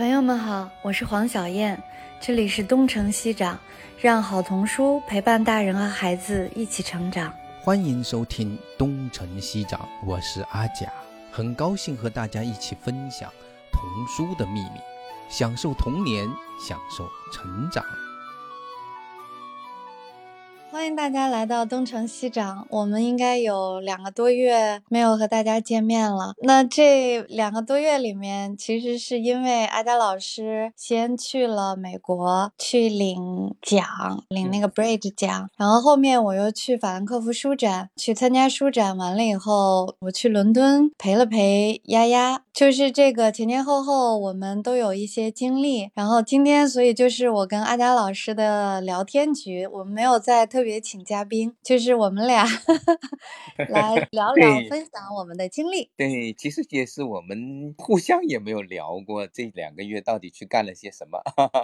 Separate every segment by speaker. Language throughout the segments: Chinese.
Speaker 1: 朋友们好，我是黄小燕，这里是东城西长，让好童书陪伴大人和孩子一起成长。
Speaker 2: 欢迎收听东城西长，我是阿甲，很高兴和大家一起分享童书的秘密，享受童年，享受成长。
Speaker 1: 欢迎大家来到东城西长。我们应该有两个多月没有和大家见面了。那这两个多月里面，其实是因为阿佳老师先去了美国去领奖，领那个 Bridge 奖，然后后面我又去法兰克福书展去参加书展，完了以后我去伦敦陪了陪丫丫，就是这个前前后后我们都有一些经历。然后今天，所以就是我跟阿佳老师的聊天局，我们没有在特别。别请嘉宾，就是我们俩 来聊聊，分享我们的经历。
Speaker 3: 对，其实也是我们互相也没有聊过这两个月到底去干了些什么。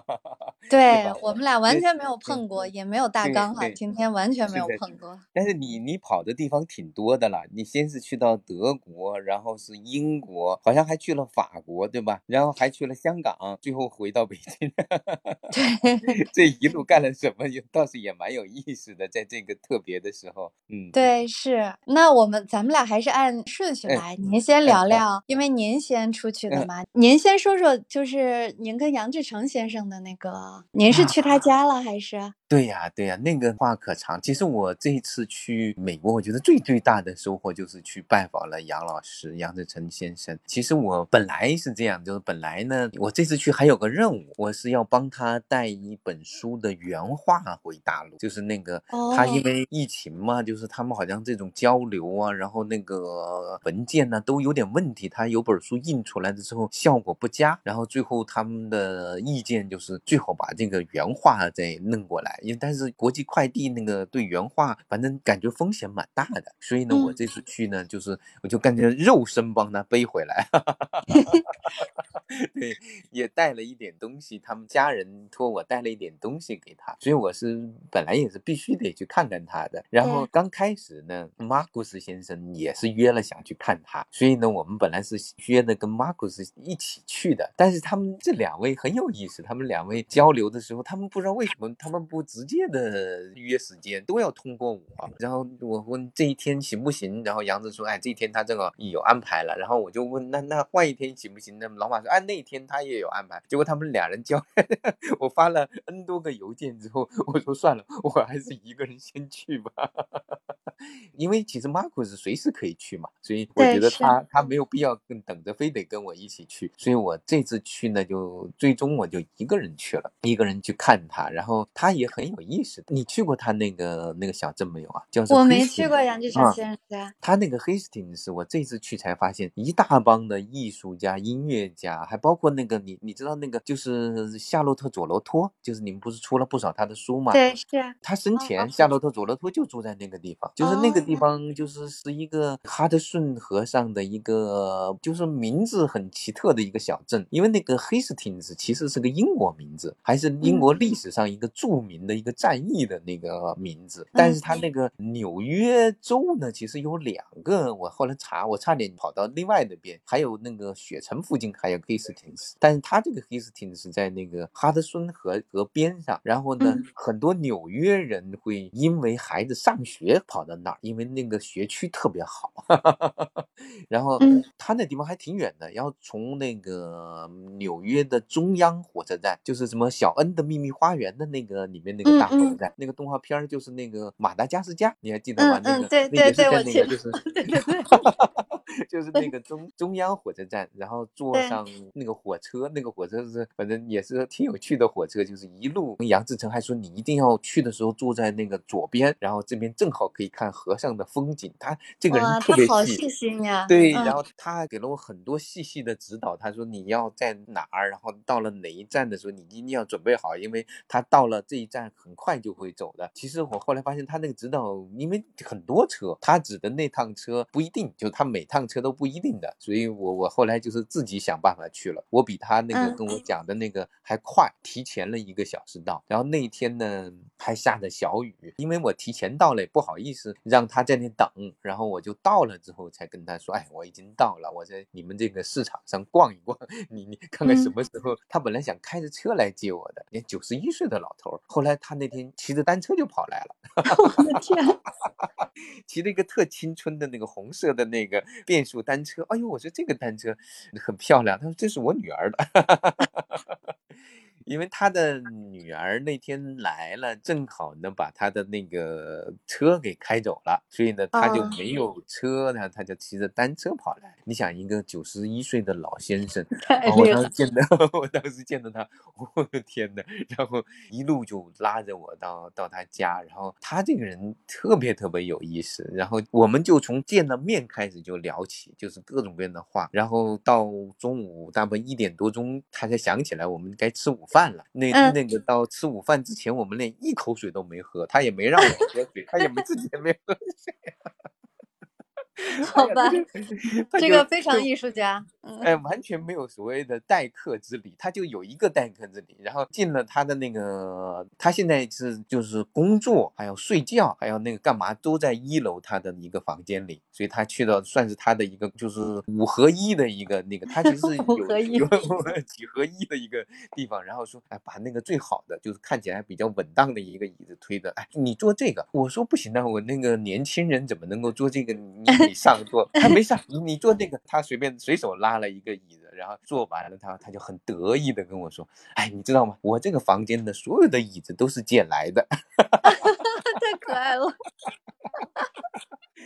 Speaker 1: 对我们俩完全没有碰过，也没有大纲哈。今天完全没有碰过。
Speaker 3: 但是你你跑的地方挺多的了，你先是去到德国，然后是英国，好像还去了法国，对吧？然后还去了香港，最后回到北京。
Speaker 1: 对，
Speaker 3: 这一路干了什么？倒是也蛮有意思。的，在这个特别的时候，嗯，
Speaker 1: 对，是。那我们咱们俩还是按顺序来，您先聊聊，因为您先出去的嘛。您先说说，就是您跟杨志成先生的那个，您是去他家了还是？
Speaker 3: 对呀，对呀，那个话可长。其实我这一次去美国，我觉得最最大的收获就是去拜访了杨老师杨志成先生。其实我本来是这样，就是本来呢，我这次去还有个任务，我是要帮他带一本书的原话回大陆，就是那个。他因为疫情嘛，就是他们好像这种交流啊，然后那个文件呢都有点问题。他有本书印出来的之后效果不佳，然后最后他们的意见就是最好把这个原话再弄过来。因为但是国际快递那个对原画反正感觉风险蛮大的，所以呢我这次去呢就是我就感觉肉身帮他背回来，对，也带了一点东西，他们家人托我带了一点东西给他，所以我是本来也是必须。得去看看他的，然后刚开始呢，马库斯先生也是约了想去看他，所以呢，我们本来是约的跟马库斯一起去的，但是他们这两位很有意思，他们两位交流的时候，他们不知道为什么他们不直接的约时间，都要通过我，然后我问这一天行不行，然后杨子说，哎，这一天他正好有安排了，然后我就问，那那换一天行不行？那老马说，哎，那一天他也有安排，结果他们俩人交，我发了 N 多个邮件之后，我说算了，我还是。一个人先去吧，因为其实马库是随时可以去嘛，所以我觉得他他没有必要跟等着非得跟我一起去，所以我这次去呢，就最终我就一个人去了，一个人去看他，然后他也很有意思的。你去过他那个那个小镇没有啊？叫
Speaker 1: 我没去过杨志成先生家。
Speaker 3: 他那个 Hastings，我这次去才发现一大帮的艺术家、音乐家，还包括那个你你知道那个就是夏洛特佐罗托，就是你们不是出了不少他的书吗？
Speaker 1: 对，是
Speaker 3: 他生前。夏洛特佐罗托就住在那个地方，就是那个地方，就是是一个哈德逊河上的一个，就是名字很奇特的一个小镇。因为那个 Hastings 其实是个英国名字，还是英国历史上一个著名的一个战役的那个名字。但是它那个纽约州呢，其实有两个。我后来查，我差点跑到另外那边，还有那个雪城附近还有 Hastings，但是它这个 Hastings 在那个哈德逊河河边上。然后呢，很多纽约人。会因为孩子上学跑到那儿，因为那个学区特别好，然后他那地方还挺远的，要从那个纽约的中央火车站，就是什么小恩的秘密花园的那个里面那个大火车站，那个动画片就是那个马达加斯加，你还记得吗？那个
Speaker 1: 对对对，我
Speaker 3: 记得，就是 就是那个 中中央火车站，然后坐 上那个火车，那个火车是反正也是挺有趣的火车，就是一路杨志成还说你一定要去的时候坐在。那个左边，然后这边正好可以看河上的风景。他这个人特别
Speaker 1: 细心呀，
Speaker 3: 对，然后他还给了我很多细细的指导。他说你要在哪儿，然后到了哪一站的时候，你一定要准备好，因为他到了这一站很快就会走的。其实我后来发现他那个指导，因为很多车，他指的那趟车不一定，就他每趟。趟车都不一定的，所以我我后来就是自己想办法去了。我比他那个
Speaker 1: 嗯
Speaker 3: 跟我讲的那个还快，提前了一个小时到。然后那一天呢还下着小雨，因为我提前到了，也不好意思让他在那等。然后我就到了之后才跟他说，哎，我已经到了，我在你们这个市场上逛一逛，你你看看什
Speaker 1: 嗯
Speaker 3: 么时候。他本来想开着车来接我的，连九十一岁的老头儿，后来他那天骑着单车就跑来了。
Speaker 1: 我的天，
Speaker 3: 骑了一个特青春的那个红色的那个变速单车，哎呦，我说这个单车很漂亮，他说这是我女儿的。因为他的女儿那天来了，正好呢把他的那个车给开走了，所以呢他就
Speaker 1: 哦
Speaker 3: 没有车呢，他就骑着单车跑来。你想，一个九十一岁的老先生，然后 我当时见到，我当时见到他，我的天呐，然后一路就拉着我到到他家，然后他这个人特别特别有意思，然后我们就从见了面开始就聊起，就是各种各样的话，然后到中午大概一点多钟，他才想起来我们该吃午饭了。那
Speaker 1: 嗯
Speaker 3: 那个到吃午饭之前，我们连一口水都没喝，他也没让我喝水，他也没自己也没喝水。
Speaker 1: 好吧，这个非常艺术家，嗯
Speaker 3: 哎，完全没有所谓的待客之礼，他就有一个待客之礼。然后进了他的那个，他现在是就是工作，还有睡觉，还有那个干嘛，都在一楼他的一个房间里，所以他去到算是他的一个就是五合一的一个那个，他其实是 有
Speaker 1: 五合一
Speaker 3: 有几合一的一个地方。然后说，哎，把那个最好的，就是看起来比较稳当的一个椅子推的，哎，你坐这个，我说不行啊，我那个年轻人怎么能够坐这个？你你上坐，他没上，你坐那个，他随便随手拉了一个椅子，然后坐完了他，他就很得意的跟我说，哎，你知道吗？我这个房间的所有的椅子都是借来的，
Speaker 1: 太可爱了。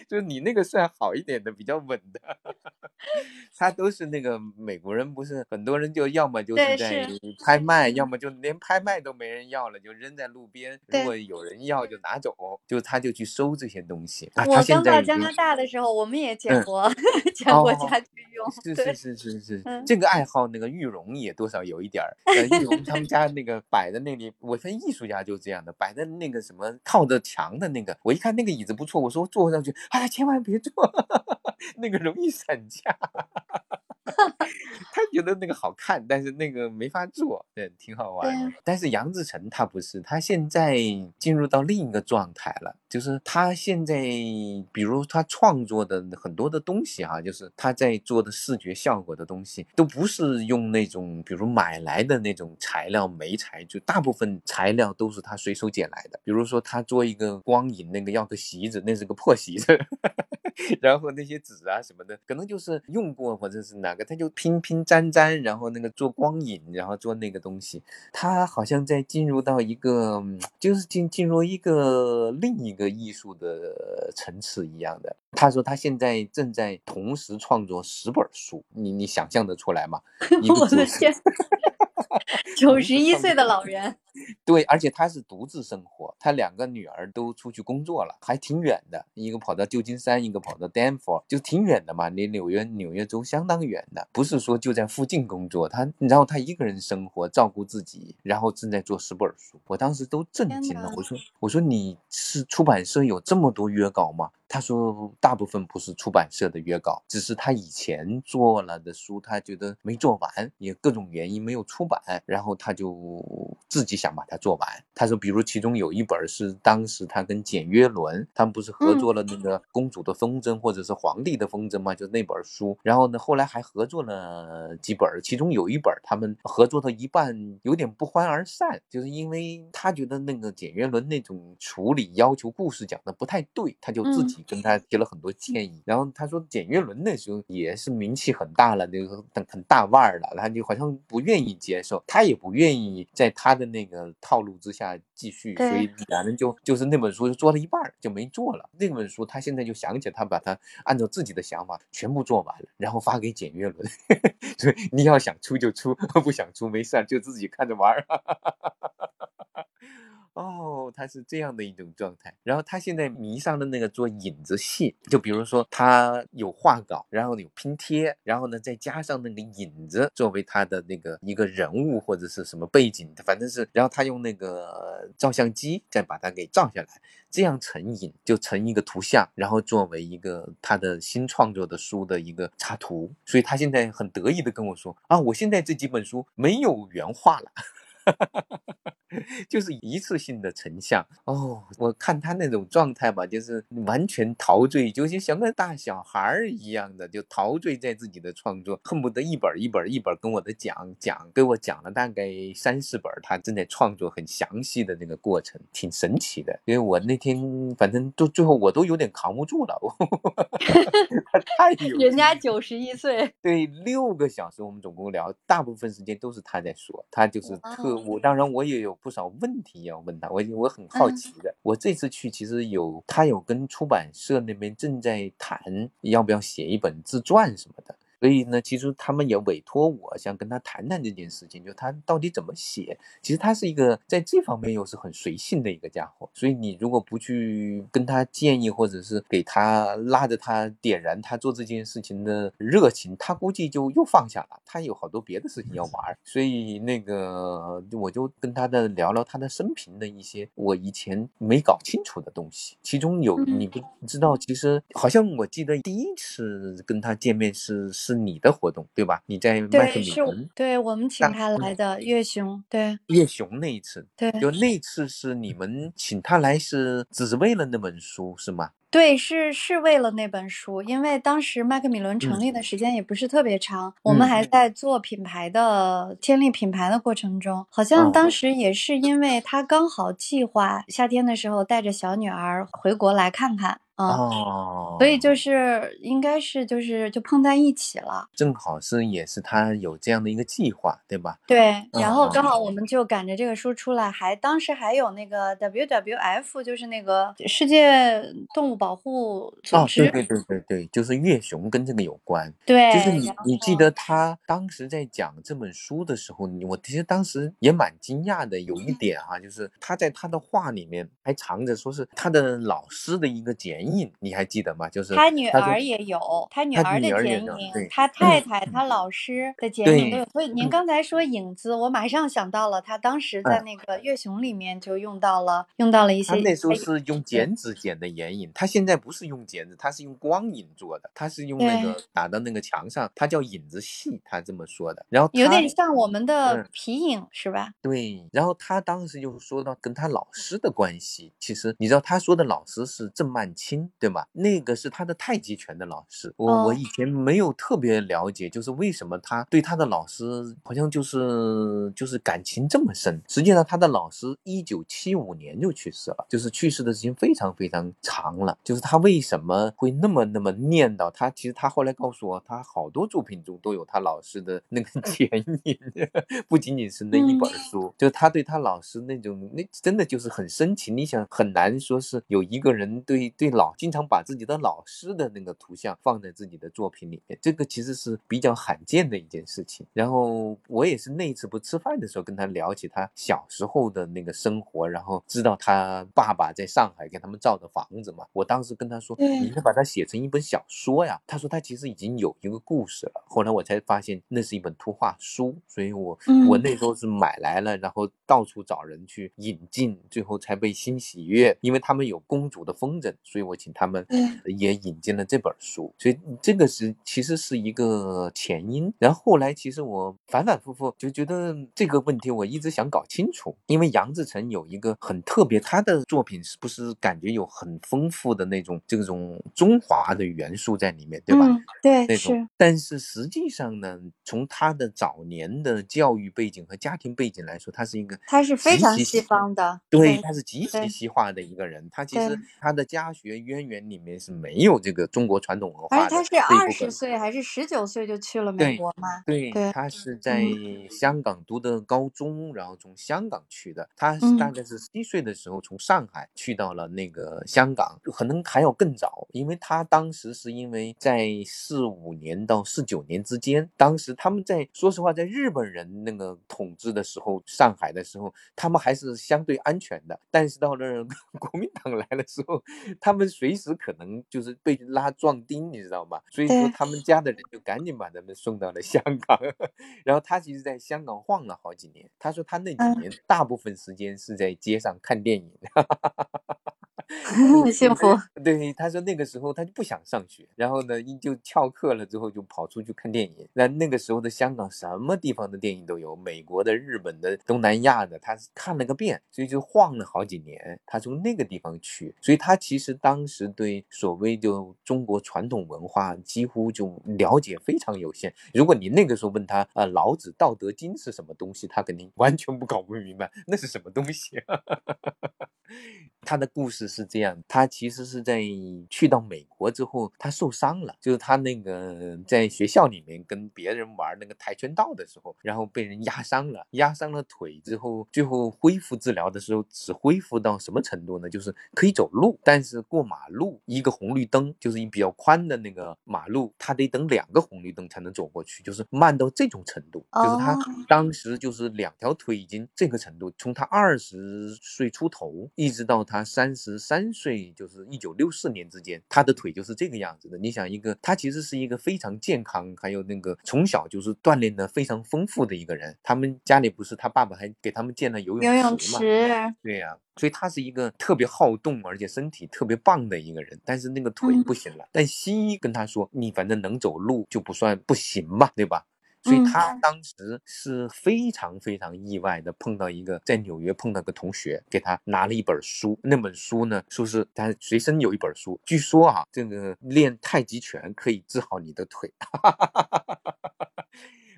Speaker 3: 就是你那个算好一点的，比较稳的。他都是那个美国人，不是很多人就要么就是在拍卖，要么就连拍卖都没人要了，就扔在路边。如果有人要就拿走，就他就去收这些东西。
Speaker 1: 我刚到加拿大的时候，我们也捡
Speaker 3: 嗯
Speaker 1: 过，捡过
Speaker 3: 哦
Speaker 1: 家具用。
Speaker 3: 是
Speaker 1: 对
Speaker 3: 是是是是，这个爱好那个玉荣也多少有一点儿。玉荣他们家那个摆的那里，我发现艺术家就这样的，摆的那个什么靠着墙的那个，我一看那个椅子不错，我说坐上去，哎呀，千万别坐，那个容易散架。他觉得那个好看，但是那个没法做，对，挺好玩的。但是杨志成他不是，他现在进入到另一个状态了，就是他现在，比如他创作的很多的东西哈、就是他在做的视觉效果的东西，都不是用那种比如买来的那种材料媒材，就大部分材料都是他随手捡来的。比如说他做一个光影，那个要个席子，那是个破席子。然后那些纸啊什么的，可能就是用过或者是哪个，他就拼拼粘粘，然后那个做光影，然后做那个东西，他好像在进入到一个，嗯 就是进进入一个另一个艺术的层次一样的。他说他现在正在同时创作十本书，你你想象得出来吗？
Speaker 1: 我的天，九十一岁的老人，
Speaker 3: 对，而且他是独自生活，他两个女儿都出去工作了，还挺远的，一个跑到旧金山，一个跑到丹佛，就挺远的嘛，离纽约纽约州相当远的，不是说就在附近工作。他然后他一个人生活，照顾自己，然后正在做十本书，我当时都震惊了。我说我说你是出版社有这么多约稿吗？他说大部分不是出版社的约稿，只是他以前做了的书，他觉得没做完，也各种原因没有出版，然后他就自己想把它做完。他说，比如其中有一本是当时他跟简约伦他们不是合
Speaker 1: 嗯
Speaker 3: 作了那个《公主的风筝》或者是《皇帝的风筝》吗？就那本书。然后呢，后来还合作了几本，其中有一本他们合作到一半有点不欢而散，就是因为他觉得那个简约伦那种处理要求故事讲的不太对，他就自
Speaker 1: 嗯
Speaker 3: 己跟他提了很多建议。然后他说简约伦那时候也是名气很大了，那个很很大腕儿了，他就好像不愿意接受，他也不愿意在他的那个套路之下继续，所
Speaker 1: 对
Speaker 3: 以两人就就是那本书就做了一半儿就没做了。那本书他现在就想起来，他把它按照自己的想法全部做完了，然后发给简约伦。所以你要想出就出，不想出没事儿，就自己看着玩儿。哦，他是这样的一种状态。然后他现在迷上了那个做影子戏，就比如说他有画稿，然后有拼贴，然后呢再加上那个影子作为他的那个一个人物或者是什么背景，反正是，然后他用那个照相机再把它给照下来，这样成影就成一个图像，然后作为一个他的新创作的书的一个插图。所以他现在很得意的跟我说啊，我现在这几本书没有原画了。就是一次性的成像哦，我看他那种状态吧，就是完全陶醉，就像个大小孩儿一样的，就陶醉在自己的创作，恨不得一本一本一本跟我的讲讲，给我讲了大概三四本，他正在创作很详细的那个过程，挺神奇的。因为我那天反正都最后我都有点扛不住了，他 太有
Speaker 1: 人家九十一岁，
Speaker 3: 对，六个小时我们总共聊，大部分时间都是他在说，他就是特我，当然我也有。不少问题要问他，我我很好奇的。我这次去其实有他有跟出版社那边正在谈，要不要写一本自传什么的。所以呢，其实他们也委托我，想跟他谈谈这件事情，就他到底怎么写。其实他是一个在这方面又是很随性的一个家伙。所以你如果不去跟他建议，或者是给他拉着他点燃他做这件事情的热情，他估计就又放下了。他有好多别的事情要玩。所以那个我就跟他的聊聊他的生平的一些我以前没搞清楚的东西。其中有你不知道，其实好像我记得第一次跟他见面是是。是你的活动对吧？你在麦克米伦，
Speaker 1: 对我们请他来的月熊，对
Speaker 3: 月熊那一次，
Speaker 1: 对，
Speaker 3: 就那次是你们请他来是只是为了那本书是吗？
Speaker 1: 对，是是为了那本书，因为当时麦克米伦成立的时间也不是特别长，我们还在做品牌的建立品牌的过程中，好像当时也是因为他刚好计划夏天的时候带着小女儿回国来看看。哦，所以就是应该是就是就碰在一起了，
Speaker 3: 正好是也是他有这样的一个计划，对吧？
Speaker 1: 对，然后刚好我们就赶着这个书出来，还当时还有那个 WWF，就是那个世界动物保护组织，
Speaker 3: 对对对对对，就是月熊跟这个有关。
Speaker 1: 对，
Speaker 3: 就是你你记得他当时在讲这本书的时候，我其实当时也蛮惊讶的，有一点哈，就是他在他的话里面还藏着说是他的老师的一个简。印你还记得吗？就是
Speaker 1: 他女儿也有，他女儿的剪影，他太太、他老师的 剪影都有。所以您刚才说影子，我马上想到了，他当时在那个月熊里面就用到了，用到了一些。他
Speaker 3: 那时候是用剪纸剪的眼影，他现在不是用剪纸，他是用光影做的，他是用那个打到那个墙上，他叫影子戏，他这么说的。然后
Speaker 1: 有点像我们的皮影是吧？
Speaker 3: 对。然后他当时就说到跟他老师的关系，其实你知道他说的老师是郑曼青。对吗？那个是他的太极拳的老师，我我以前没有特别了解，就是为什么他对他的老师好像就是就是感情这么深。实际上，他的老师一九七五年就去世了，就是去世的时间非常非常长了。就是他为什么会那么那么念叨他？其实他后来告诉我，他好多作品中都有他老师的那个剪影，不仅仅是那一本书。就是他对他老师那种，那真的就是很深情。你想，很难说是有一个人对对老。经常把自己的老师的那个图像放在自己的作品里面，这个其实是比较罕见的一件事情。然后我也是那一次不吃饭的时候跟他聊起他小时候的那个生活，然后知道他爸爸在上海给他们造的房子嘛。我当时跟他说：“你应该把它写成一本小说呀。”他说他其实已经有一个故事了。后来我才发现那是一本图画书，所以我我那时候是买来了，然后到处找人去引进，最后才被新喜悦，因为他们有公主的风筝，所以我。请他们也引进了这本书，所以这个是其实是一个前因。然后后来其实我反反复复就觉得这个问题我一直想搞清楚，因为杨志成有一个很特别，他的作品是不是感觉有很丰富的那种这种中华的元素在里面，对吧？
Speaker 1: 对，
Speaker 3: 是。但是实际上呢，从他的早年的教育背景和家庭背景来说，他是一个
Speaker 1: 他是非常西方的，
Speaker 3: 对，他是极其西化的一个人。他其实他的家学。渊源里面是没有这个中国传统文化的。
Speaker 1: 他是二十岁还是十九岁就去了美国吗？
Speaker 3: 对，
Speaker 1: 对
Speaker 3: 他是在香港读的高中，然后从香港去的。他是
Speaker 1: 嗯
Speaker 3: 大概是七岁的时候从上海去到了那个香港，可能还要更早，因为他当时是因为在四五年到四九年之间，当时他们在说实话，在日本人那个统治的时候，上海的时候，他们还是相对安全的。但是到了 国民党来的时候，他们随时可能就是被拉壮丁，你知道吗？所以说他们家的人就赶紧把他们送到了香港。然后他其实在香港晃了好几年，他说他那几
Speaker 1: 嗯
Speaker 3: 年大部分时间是在街上看电影。
Speaker 1: 很 幸福。
Speaker 3: 对，他说那个时候他就不想上学，然后呢，一就翘课了之后就跑出去看电影。那那个时候的香港什么地方的电影都有，美国的、日本的、东南亚的，他看了个遍，所以就晃了好几年。他从那个地方去，所以他其实当时对所谓就中国传统文化几乎就了解非常有限。如果你那个时候问他，呃，老子《道德经》是什么东西，他肯定完全不搞不明白那是什么东西。他的故事是这样，他其实是在去到美国之后，他受伤了，就是他那个在学校里面跟别人玩那个跆拳道的时候，然后被人压伤了，压伤了腿之后，最后恢复治疗的时候，只恢复到什么程度呢？就是可以走路，但是过马路一个红绿灯，就是一比较宽的那个马路，他得等两个红绿灯才能走过去，就是慢到这种程度，就是他
Speaker 1: 哦
Speaker 3: 当时就是两条腿已经这个程度，从他二十岁出头一直到他三十三岁，就是一九六四年之间，他的腿就是这个样子的。你想，一个他其实是一个非常健康，还有那个从小就是锻炼的非常丰富的一个人。他们家里不是他爸爸还给他们建了游
Speaker 1: 游泳
Speaker 3: 泳池嘛？
Speaker 1: 池，
Speaker 3: 对呀、所以他是一个特别好动，而且身体特别棒的一个人，但是那个腿
Speaker 1: 嗯
Speaker 3: 不行了。但西医跟他说，你反正能走路就不算不行嘛，对吧？所以
Speaker 1: 嗯
Speaker 3: 他当时是非常非常意外的碰到一个在纽约碰到个同学，给他拿了一本书，那本书呢说是他随身有一本书，据说啊，这个练太极拳可以治好你的腿。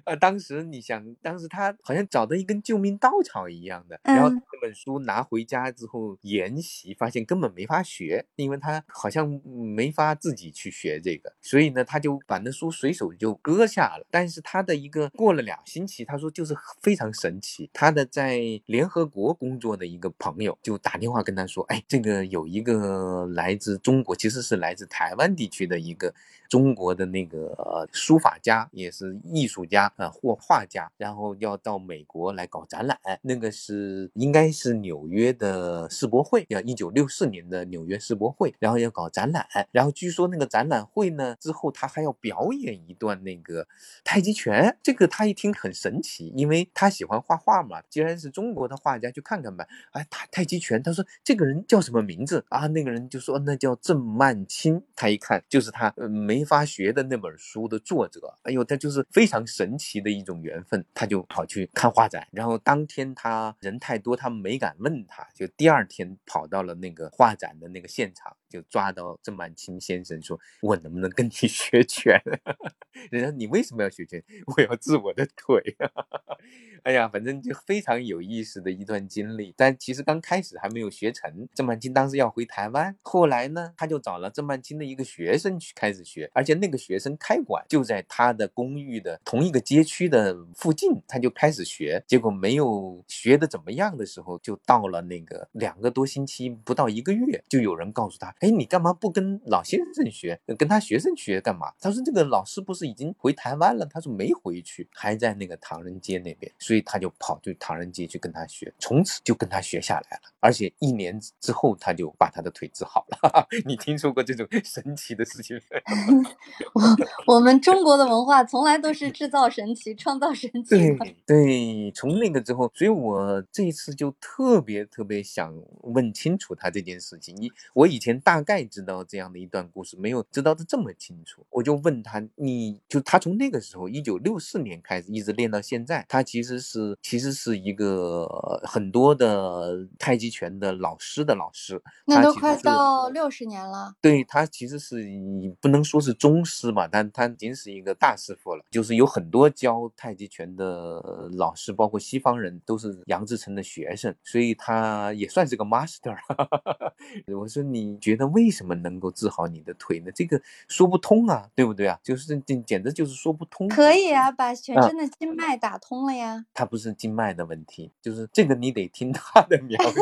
Speaker 3: 呃，当时你想，当时他好像找到一根救命稻草一样的，然后
Speaker 1: 嗯
Speaker 3: 这本书拿回家之后研习，发现根本没法学，因为他好像没法自己去学这个，所以呢，他就把那书随手就搁下了。但是他的一个过了两星期，他说就是非常神奇，他的在联合国工作的一个朋友就打电话跟他说，哎，这个有一个来自中国，其实是来自台湾地区的一个中国的那个、书法家，也是艺术家。啊，或画家，然后要到美国来搞展览，那个是应该是纽约的世博会，要一九六四年的纽约世博会，然后要搞展览，然后据说那个展览会呢之后他还要表演一段那个太极拳，这个他一听很神奇，因为他喜欢画画嘛，既然是中国的画家，去看看吧。哎，他太极拳，他说这个人叫什么名字啊？那个人就说那叫郑曼青，他一看就是他、呃、没法学的那本书的作者，哎呦，他就是非常神奇的一种缘分，他就跑去看画展，然后当天他人太多，他没敢问他，就第二天跑到了那个画展的那个现场，就抓到郑曼青先生说：“我能不能跟你 学拳？”人家你为什么要学拳？我要治我的腿。哎呀，反正就非常有意思的一段经历。但其实刚开始还没有学成，郑曼青当时要回台湾，后来呢，他就找了郑曼青的一个学生去开始学，而且那个学生开馆就在他的公寓的同一个街区的附近，他就开始学。结果没有学的怎么样的时候，就到了那个两个多星期，不到一个月，就有人告诉他：“哎，你干嘛不跟老先生学，跟他学生学干嘛？”他说：“这个老师不是已经回台湾了？”他说：“没回去，还在那个唐人街那边。”所以他就跑去唐人街去跟他学，从此就跟他学下来了。而且一年之后，他就把他的腿治好了。你听说过这种神奇的事情没？
Speaker 1: 我我们中国的文化从来都是制造神奇、创造神奇
Speaker 3: 对。对，从那个之后，所以我这一次就特别特别想问清楚他这件事情。你我以前大概知道这样的一段故事，没有知道的这么清楚。我就问他，你就他从那个时候，一九六四年开始，一直练到现在，他其实是其实是一个呃很多的太极拳的老师的老师，
Speaker 1: 那都快到六十年了。
Speaker 3: 对他其实是你不能说是宗师吧，但他已经是一个大师傅了。就是有很多教太极拳的老师，包括西方人，都是杨志成的学生，所以他也算是个 master。我说你觉得的为什么能够治好你的腿呢？这个说不通啊，对不对啊？就是这简直就是说不通。
Speaker 1: 可以啊，把全身的经脉打通了呀。
Speaker 3: 它不是经脉的问题，就是这个你得听他的描述，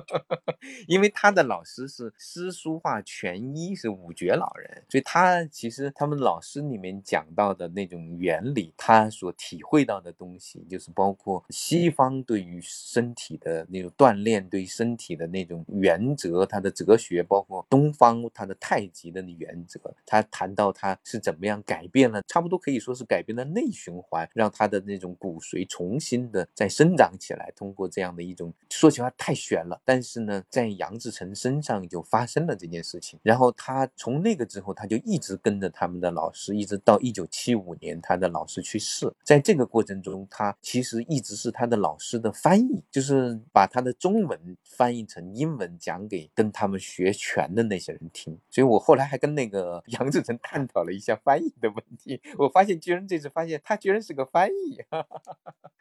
Speaker 3: 因为他的老师是诗书画全一，是五绝老人，所以他其实他们老师里面讲到的那种原理，他所体会到的东西，就是包括西方对于身体的那种锻炼，对身体的那种原则，他的哲学，包括东方他的太极的原则，他谈到他是怎么样改变了，差不多可以说是改变了内循环，让他的那种骨髓重新的再生长起来。通过这样的一种，说起来太玄了，但是呢，在杨志成身上就发生了这件事情。然后他从那个之后，他就一直跟着他们的老师，一直到一九七五年他的老师去世。在这个过程中，他其实一直是他的老师的翻译，就是把他的中文翻译成英文讲给跟他们学拳的那些人听。所以我后来还跟那个杨志成探讨了一下翻译的问题，我发现居然这次发现他居然是个翻译。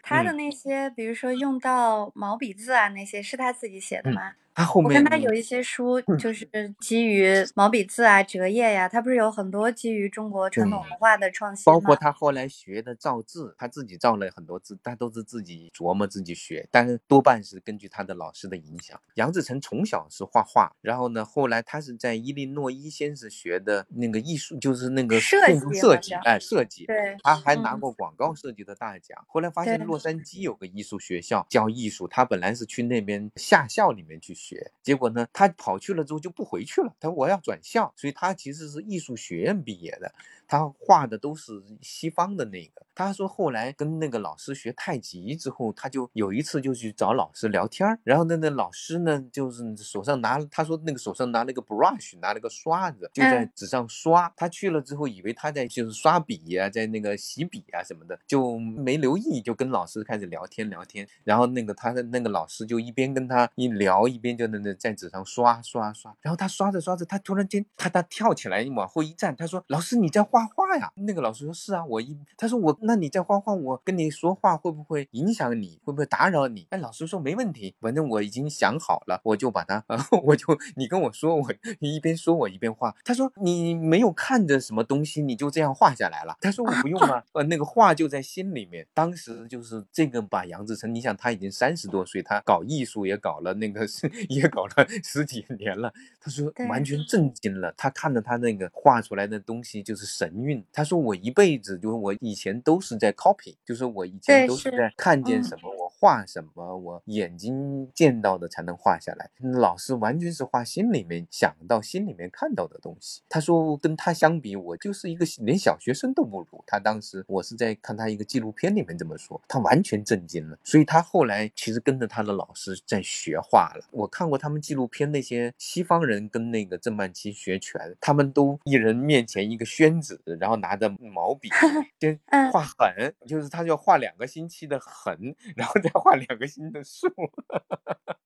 Speaker 1: 他的 那些，比如说用到毛笔字啊，那些是他自己写的吗？
Speaker 3: 他后面
Speaker 1: 我看他有一些书，就是基于毛笔字啊、折页呀，他不是有很多基于中国传统文化的创新
Speaker 3: 包括他后来学的造字，他自己造了很多字，他都是自己琢磨、自己学，但是多半是根据他的老师的影响。杨志成从小是画画，然后呢，后来他是在伊利诺伊先生学的那个艺术，就是那个
Speaker 1: 设
Speaker 3: 计设计，哎，设计。
Speaker 1: 对，
Speaker 3: 他还拿过广告设计的大奖。后来发现洛杉矶有个艺术学校教艺术，他本来是去那边下校里面去学，结果呢？他跑去了之后就不回去了，他说我要转校，所以他其实是艺术学院毕业的。他画的都是西方的那个。他说后来跟那个老师学太极之后，他就有一次就去找老师聊天然后那那老师呢，就是手上拿，他说那个手上拿了个 brush，拿了个刷子，就在纸上刷。他去了之后，以为他在就是刷笔呀，在那个洗笔啊什么的，就没留意，就跟老师开始聊天聊天。然后那个他的那个老师就一边跟他一聊，一边就那那在纸上刷刷刷。然后他刷着刷着，他突然间他他跳起来往后一站，他说：“老师你在画？”画呀，那个老师说是啊，我一他说我那你在画画，我跟你说话会不会影响你，会不会打扰你？哎，老师说没问题，反正我已经想好了，我就把它，我就你跟我说，我你一边说我一边画。他说你没有看着什么东西，你就这样画下来了。他说我不用啊，呃，那个画就在心里面。当时就是这个把杨志成，你想他已经三十多岁，他搞艺术也搞了那个是也搞了 十几年了。他说完全震惊了，他看着他那个画出来的东西就是神。神韵，他说我一辈子就是我以前都是在 copy，就是我以前都是在看见什么我画什么，我眼睛见到的才能画下来。老师完全是画心里面想到、心里面看到的东西。他说跟他相比，我就是一个连小学生都不如。他当时我是在看他一个纪录片里面这么说，他完全震惊了。所以他后来其实跟着他的老师在学画了。我看过他们纪录片，那些西方人跟那个郑曼琪学拳，他们都一人面前一个宣纸。然后拿着毛笔 先画痕，就是他要画两个星期的痕，然后要换两个新的树，哈哈哈。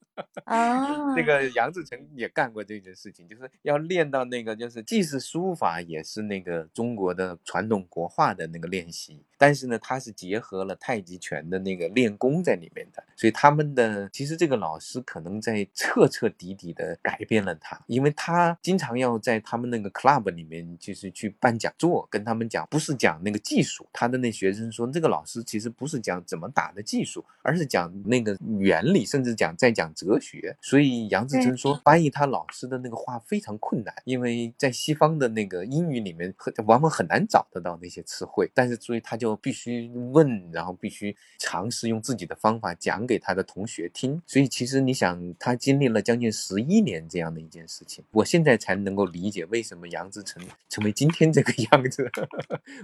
Speaker 1: 啊，
Speaker 3: 这个杨志成也干过这件事情，就是要练到那个，就是既是书法，也是那个中国的传统国画的那个练习。但是呢，他是结合了太极拳的那个练功在里面的，所以他们的其实这个老师可能在彻彻底底的改变了他，因为他经常要在他们那个 club 里面就是去办讲座，跟他们讲，不是讲那个技术，他的那学生说，这个老师其实不是讲怎么打的技术，而是讲那个原理，甚至讲在讲哲学。所以杨志成说，翻译他老师的那个话非常困难，因为在西方的那个英语里面，很往往很难找得到那些词汇，但是所以他就。必须问，然后必须尝试用自己的方法讲给他的同学听。所以其实你想，他经历了将近十一年这样的一件事情，我现在才能够理解为什么杨志成成为今天这个 样子，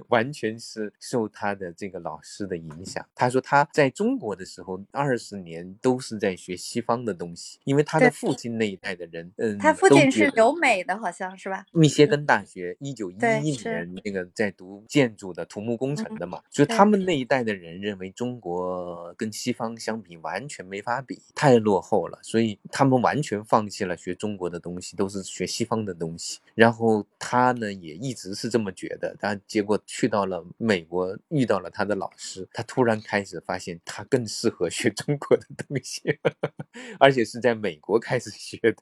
Speaker 3: 完全是受他的这个老师的影响。他说他在中国的时候，二十年都是在学西方的东西，因为他的父亲那一代的人，嗯，
Speaker 1: 他父亲是留美的，好像是吧？
Speaker 3: 密歇根大学一九一一年那个在读建筑的土木工程的嘛。所以他们那一代的人认为中国跟西方相比完全没法比，太落后了。所以他们完全放弃了学中国的东西，都是学西方的东西。然后他呢也一直是这么觉得，但结果去到了美国，遇到了他的老师，他突然开始发现他更适合学中国的东西，而且是是在美国开始学的。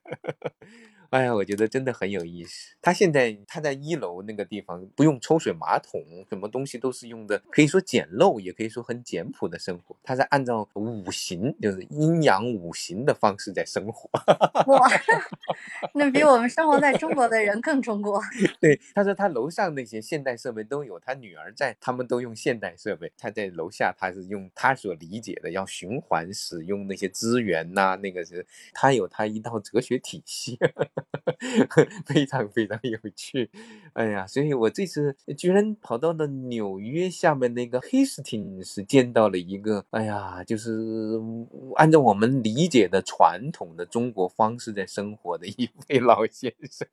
Speaker 3: 哎呀，我觉得真的很有意思。他现在他在一楼那个地方不用抽水马桶，什么东西都是用的，可以说简陋，也可以说很简朴的生活。他是按照五行，就是阴阳五行的方式在生活。
Speaker 1: 哇，那比我们生活在中国的人更中国。
Speaker 3: 对，他说他楼上那些现代设备都有，他女儿在，他们都用现代设备。他在楼下，他是用他所理解的要循环使用那些资源呐，那个是他有他一套哲学体系。非常非常有趣，哎呀，所以我这次居然跑到了纽约下面那个 Hastings，见到了一个，哎呀，就是按照我们理解的传统的中国方式在生活的一位老先生。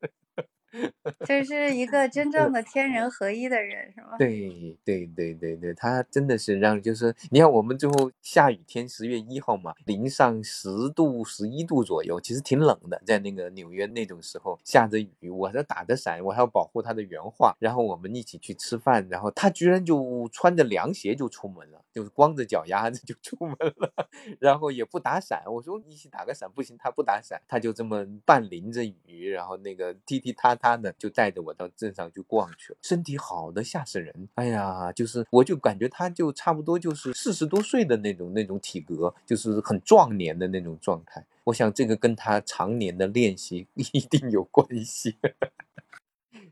Speaker 1: 这是一个真正的天人合一的人，是吗？
Speaker 3: 对对对对对，他真的是让，就是你看我们最后下雨天，十月一号嘛，零上十度、十一度左右，其实挺冷的，在那个纽约那种时候下着雨，我在打着伞，我还要保护他的原话，然后我们一起去吃饭，然后他居然就穿着凉鞋就出门了，就是光着脚丫子就出门了，然后也不打伞。我说一起打个伞不行，他不打伞，他就这么半淋着雨，然后那个踢踢踏。踏的就带着我到镇上去逛去了，身体好的吓死人。哎呀，就是我就感觉他就差不多就是四十多岁的那种那种体格，就是很壮年的那种状态。我想这个跟他常年的练习 一定有关系。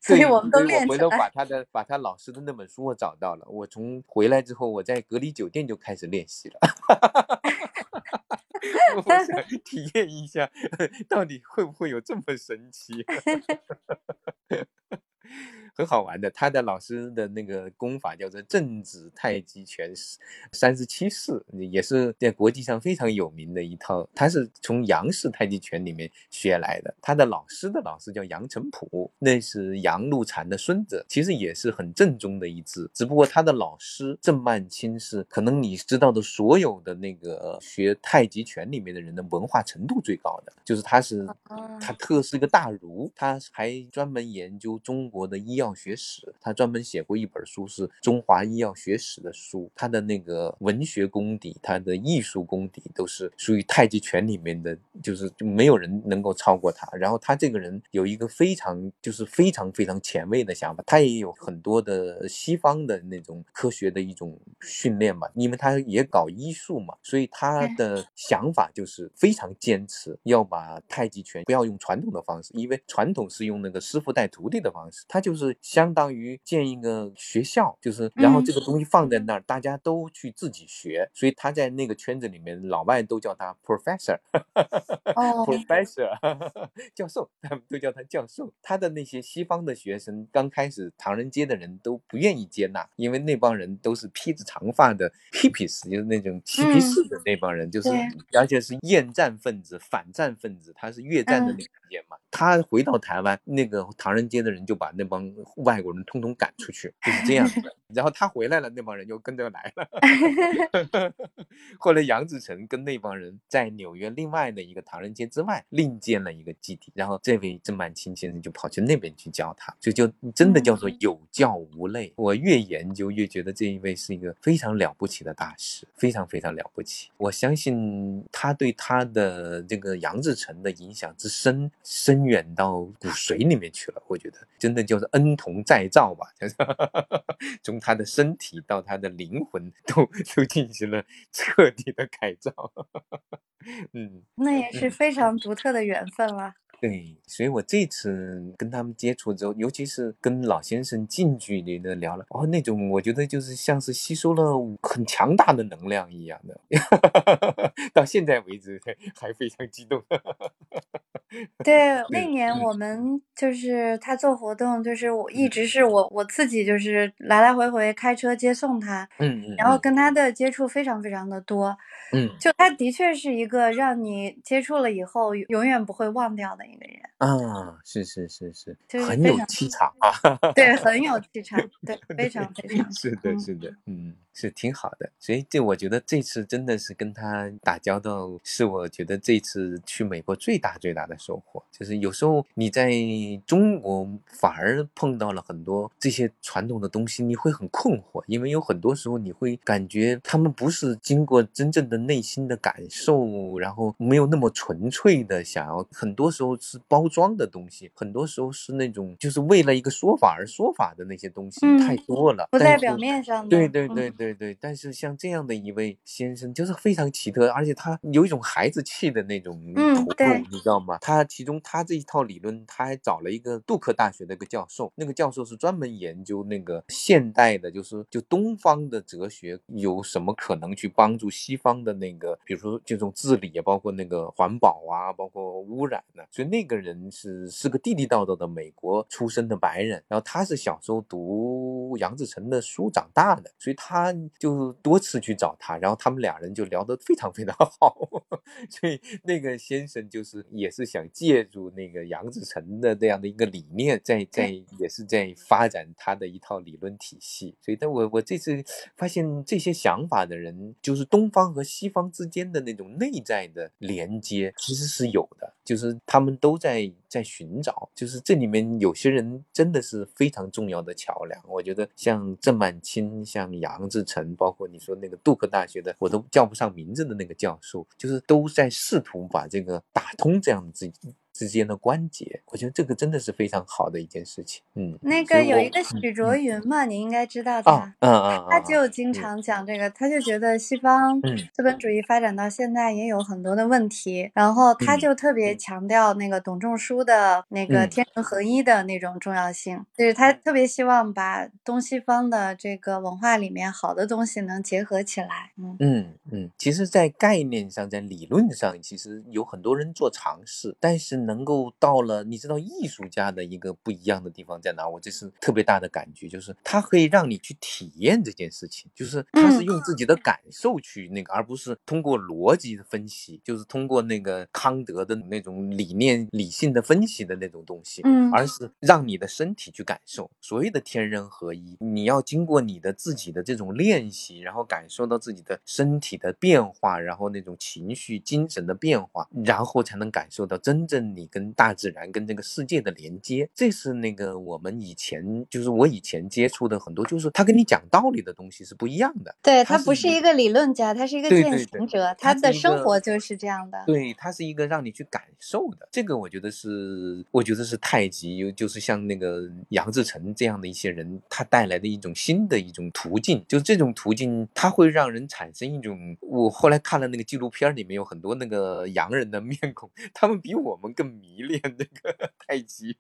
Speaker 1: 所以我们都练
Speaker 3: 回头把他的把他老师的那本书我找到了。我从回来之后，我在隔离酒店就开始练习了。我想 体验一下，到底会不会有这么神奇？很好玩的，他的老师的那个功法叫做正子太极拳三十七式，也是在国际上非常有名的一套。他是从杨氏太极拳里面学来的。他的老师的老师叫杨成普，那是杨露禅的孙子，其实也是很正宗的一支。只不过他的老师郑曼青是可能你知道的所有的那个学太极拳里面的人的文化程度最高的，就是他是他特是一个大儒，他还专门研究中国的医药。学史，他专门写过一本书，是中华医药学史的书。他的那个文学功底，他的艺术功底，都是属于太极拳里面的，就是就没有人能够超过他。然后他这个人有一个非常就是非常非常前卫的想法，他也有很多的西方的那种科学的一种训练嘛，因为他也搞医术嘛，所以他的想法就是非常坚持要把太极拳不要用传统的方式，因为传统是用那个师傅带徒弟的方式，他就是。相当于建一个学校，就是然后这个东西放在那儿，大家都去自己学，所以他在那个圈子里面，老外都叫他 professor，professor 教授，他们都叫他教授。他的那些西方的学生，刚开始唐人街的人都不愿意接纳，因为那帮人都是披着长发的 hippies，就是那种嬉皮士的那帮人，就是而且是厌战分子、反战分子，他是越战的那个年嘛。他回到台湾，那个唐人街的人就把那帮外国人通通赶出去，就是这样的。然后他回来了，那帮人就跟着来了。后来杨子成跟那帮人在纽约另外的一个唐人街之外另建了一个基地，然后这位郑曼青先生就跑去那边去教他，就就真的叫做有教无类。我越研究越觉得这一位是一个非常了不起的大师，非常非常了不起。我相信他对他的这个杨子成的影响之深深远到骨髓里面去了。我觉得真的就是恩同再造吧，从。他的身体到他的灵魂都都进行了彻底的改造，嗯，
Speaker 1: 那也是非常独特的缘分了。
Speaker 3: 对，所以我这次跟他们接触之后，尤其是跟老先生近距离的聊了，哦，那种我觉得就是像是吸收了很强大的能量一样的，到现在为止还非常激动。
Speaker 1: 对，那年我。们就是他做活动，就是我一直是我我自己就是来来回回开车接送他，
Speaker 3: 嗯嗯，
Speaker 1: 然后跟他的接触非常非常的多，
Speaker 3: 嗯，
Speaker 1: 就他的确是一个让你接触了以后永远不会忘掉的一个人
Speaker 3: 啊，是是是是，
Speaker 1: 就是
Speaker 3: 很有气场啊，
Speaker 1: 对，很有气场，对，非常非常，
Speaker 3: 是的，是的，嗯。是挺好的。所以这我觉得这次真的是跟他打交道，是我觉得这次去美国最大最大的收获。就是有时候你在中国反而碰到了很多这些传统的东西，你会很困惑，因为有很多时候你会感觉他们不是经过真正的内心的感受，然后没有那么纯粹的想要，很多时候是包装的东西，很多时候是那种就是为了一个说法而说法的那些东西太多了，
Speaker 1: 不在表面上的。
Speaker 3: 对对对对对，但是像这样的一位先生就是非常奇特，而且他有一种孩子气的那种投入，你知道吗？他其中他这一套理论，他还找了一个杜克大学的一个教授，那个教授是专门研究那个现代的，就是就东方的哲学有什么可能去帮助西方的那个，比如说这种治理啊，包括那个环保啊，包括污染呢。所以那个人是是个地地道道的美国出生的白人，然后他是小时候读杨志成的书长大的，所以他就多次去找他，然后他们俩人就聊得非常非常 好。所以那个先生就是也是想借助那个杨志成的这样的一个理念，在在也是在发展他的一套理论体系。所以，但我我这次发现这些想法的人，就是东方和西方之间的那种内在的连接，其实是有的，就是他们都在在寻找，就是这里面有些人真的是非常重要的桥梁。我觉得像郑曼青、像杨志成，包括你说那个杜克大学的，我都叫不上名字的那个教授，就是都在试图把这个打通这样自己。之间的关节，我觉得这个真的是非常好的一件事情。嗯，
Speaker 1: 那个有一个许卓云嘛，你应该知道他，
Speaker 3: 嗯嗯，
Speaker 1: 他就经常讲这个，他就觉得西方资本主义发展到现在也有很多的问题，然后他就特别强调那个董仲舒的那个天人合一的那种重要性，就是他特别希望把东西方的这个文化里面好的东西能结合起来。
Speaker 3: 嗯嗯嗯，其实，在概念上，在理论上，其实有很多人做尝试，但是。能够到了，你知道艺术家的一个不一样的地方在哪？我这是特别大的感觉，就是他可以让你去体验这件事情，就是他是用自己的感受去那个，而不是通过逻辑的分析，就是通过那个康德的那种理念理性的分析的那种东西，
Speaker 1: 嗯，
Speaker 3: 而是让你的身体去感受。所谓的天人合一，你要经过你的自己的这种练习，然后感受到自己的身体的变化，然后那种情绪、精神的变化，然后才能感受到真正。你跟大自然、跟这个世界的连接，这是那个我们以前就是我以前接触的很多，就是他跟你讲道理的东西是不一样的。
Speaker 1: 对他不是一个理论家，他是一个践行者，
Speaker 3: 他
Speaker 1: 的生活就是这样的。
Speaker 3: 对他是一个让你去感受的，这个我觉得是，我觉得是太极，就是像那个杨志成这样的一些人，他带来的一种新的一种途径，就这种途径，他会让人产生一种。我后来看了那个纪录片，里面有很多那个洋人的面孔，他们比我们更。迷恋那个 太极，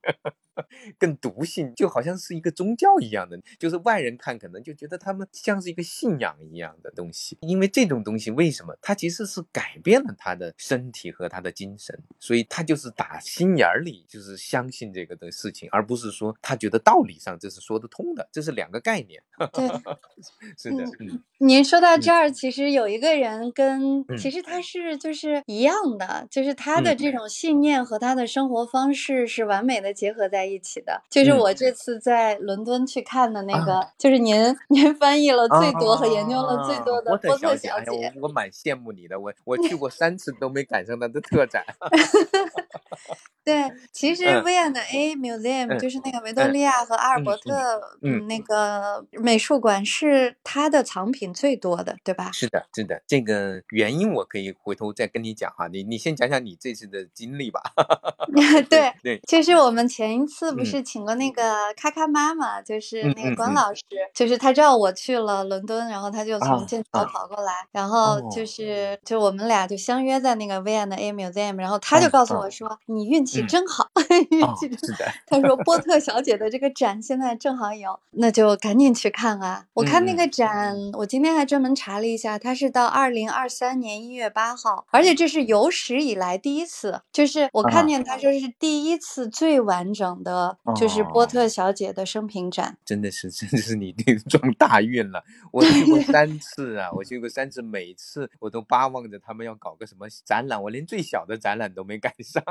Speaker 3: 更笃信，就好像是一个宗教一样的，就是外人看可能就觉得他们像是一个信仰一样的东西。因为这种东西，为什么它其实是改变了他的身体和他的精神，所以他就是打心眼里就是相信这个的事情，而不是说他觉得道理上这是说得通的，这是两个概念。
Speaker 1: 对，
Speaker 3: 是的。嗯，
Speaker 1: 您说到这儿，其实有一个人跟其实他是就是一样的，就是他的这种信念和。他的生活方式是完美的结合在一起的，就是我这次在伦敦去看的那个，就是您您翻译了最多和研究了最多的波特
Speaker 3: 小姐。我蛮羡慕你的，我我 去过三次都没赶上他的特展。
Speaker 1: 对，其实 V&A Museum 就是那个维多利亚和阿尔伯特嗯那个美术馆是它的藏品最多的，对吧？
Speaker 3: 是的，是的，这个原因我可以回头再跟你讲哈。你你先讲讲你这次的经历吧。
Speaker 1: 对
Speaker 3: 对，
Speaker 1: 其实我们前一次不是请过那个咔咔妈妈，就是那个关老师，就是他知道我去了伦敦，然后他就从剑桥跑过来，然后就是就我们俩就相约在那个 V&A Museum，然后他就告诉我说：“你运气真好，运气真好。”他说：“波特小姐的这个展现在正好有，那就赶紧去看啊！”我看那个展，我今天还专门查了一下，它是到二零二三年一月八号，而且这是有史以来第一次，就是我看。见他说是第一次最完整的，就是波特小姐的生平展，
Speaker 3: 真的是，真的是你撞大运了。我去过三 次啊，我去过三次，每次我都巴望着他们要搞个什么展览，我连最小的展览都没赶上。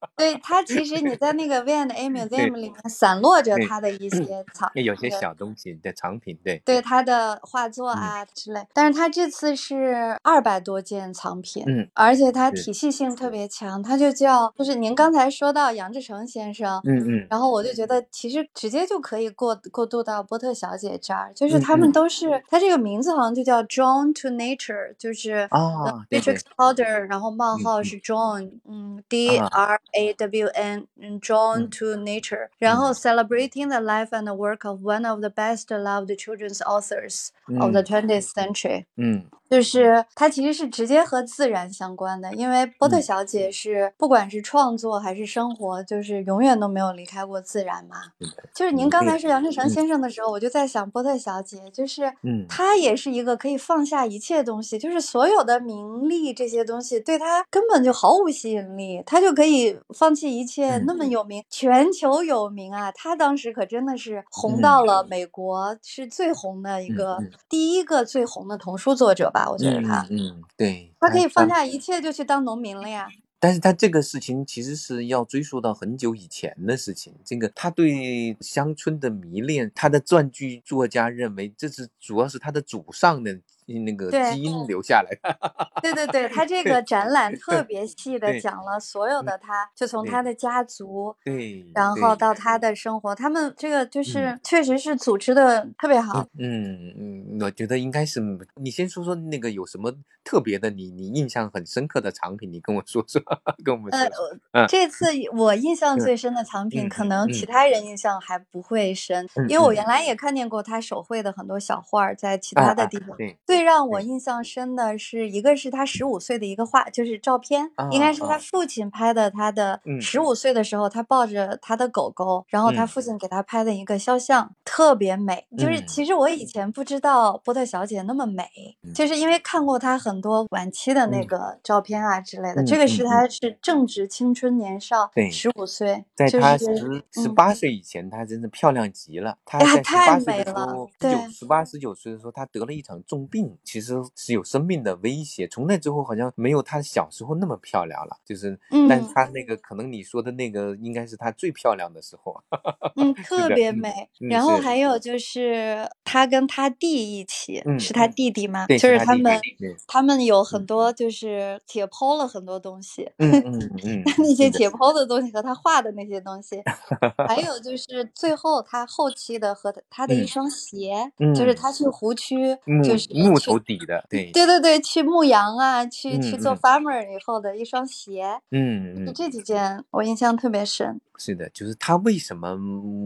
Speaker 1: 对他，其实你在那个 V&A Museum 里面散落着他的一些藏，
Speaker 3: 有些小东西的藏品，对
Speaker 1: 对他的画作啊之类。但是他这次是二百多件藏品，
Speaker 3: 嗯，
Speaker 1: 而且它体系性特。别强，它就叫就是您刚才说到杨志成先生，
Speaker 3: 嗯嗯，
Speaker 1: 然后我就。觉得其实直接就可以过过渡到波特小姐这儿，就是他们都是他这个名字好像就叫 Drawn to Nature，就是
Speaker 3: 啊
Speaker 1: ，Beatrix Potter，然后冒号是 Drawn，嗯，D R A W N，嗯，Drawn to Nature，然后 Celebrating the life and work of one of the best loved children's authors of the twentieth century，
Speaker 3: 嗯。
Speaker 1: 就是它其实是直接和自然相关的，因为波特小姐是不管是创作还是生活，就是永远都没有离开过自然嘛。就是您刚才说杨志成先生的时候，我就在想波特小姐，就是她也是一个可以放下一切东西，就是所有的名利这些东西对她根本就毫无吸引力，她就可以放弃一切，那么有名，全球有名啊！她当时可真的是红到了美国，是最红的一个，第一个最红的童书作者。吧，我觉得他，
Speaker 3: 嗯，对，
Speaker 1: 他可以放下一切就去当农民了呀。
Speaker 3: 但是他这个事情其实是要追溯到很久以前的事情。这个他对乡村的迷恋，他的传记作家认为这是主要是他的祖上的。那个基因留下来的，
Speaker 1: 对对对，他这个展览特别细的讲了所有的，他就从他的家族，
Speaker 3: 对，
Speaker 1: 然后到他的生活，他们这个就是确实是组织的特别好。
Speaker 3: 嗯嗯，我觉得应该是你先说说那个有什么特别的，你你印象很深刻的藏品，你跟我说说，跟我们说。
Speaker 1: 呃，这次我印象最深的藏品，可能其他人印象还不会深，因为我原来也看见过他手绘的很多小画，在其他的地方。
Speaker 3: 对。
Speaker 1: 最让我印象深的是一个是他十五岁的一个画，就是照片，应该是他父亲拍的。他的十五岁的时候，他抱着他的狗狗，然后他父亲给他拍的一个肖像，特别美。就是其实我以前不知道波特小姐那么美，就是因为看过她很多晚期的那个照片啊之类的。这个是她是正值青春年少，十五岁，
Speaker 3: 在她十十八岁以前，她真的漂亮极了。她在十八岁的时候，十九十八十九岁的时候，她得了一场重病。其实是有生命的威胁。从那之后，好像没有她小时候那么漂亮了。就是，但她那个可能你说的那个，应该是她最漂亮的时候。
Speaker 1: 嗯，特别美。然后还有就是她跟她弟一起，是她弟弟吗？就是他们，他们有很多就是解剖了很多东西。
Speaker 3: 嗯 嗯嗯。
Speaker 1: 那些解剖的东西和她画的那些东西，还有 就是最后她后期的和她的一双鞋，就是她去湖区，就是
Speaker 3: 木头底的，对
Speaker 1: 对对对，去牧羊啊，去去做 farmer 以后的一双鞋，
Speaker 3: 嗯嗯，
Speaker 1: 这几件我印象特别深。
Speaker 3: 是的，就是他为什么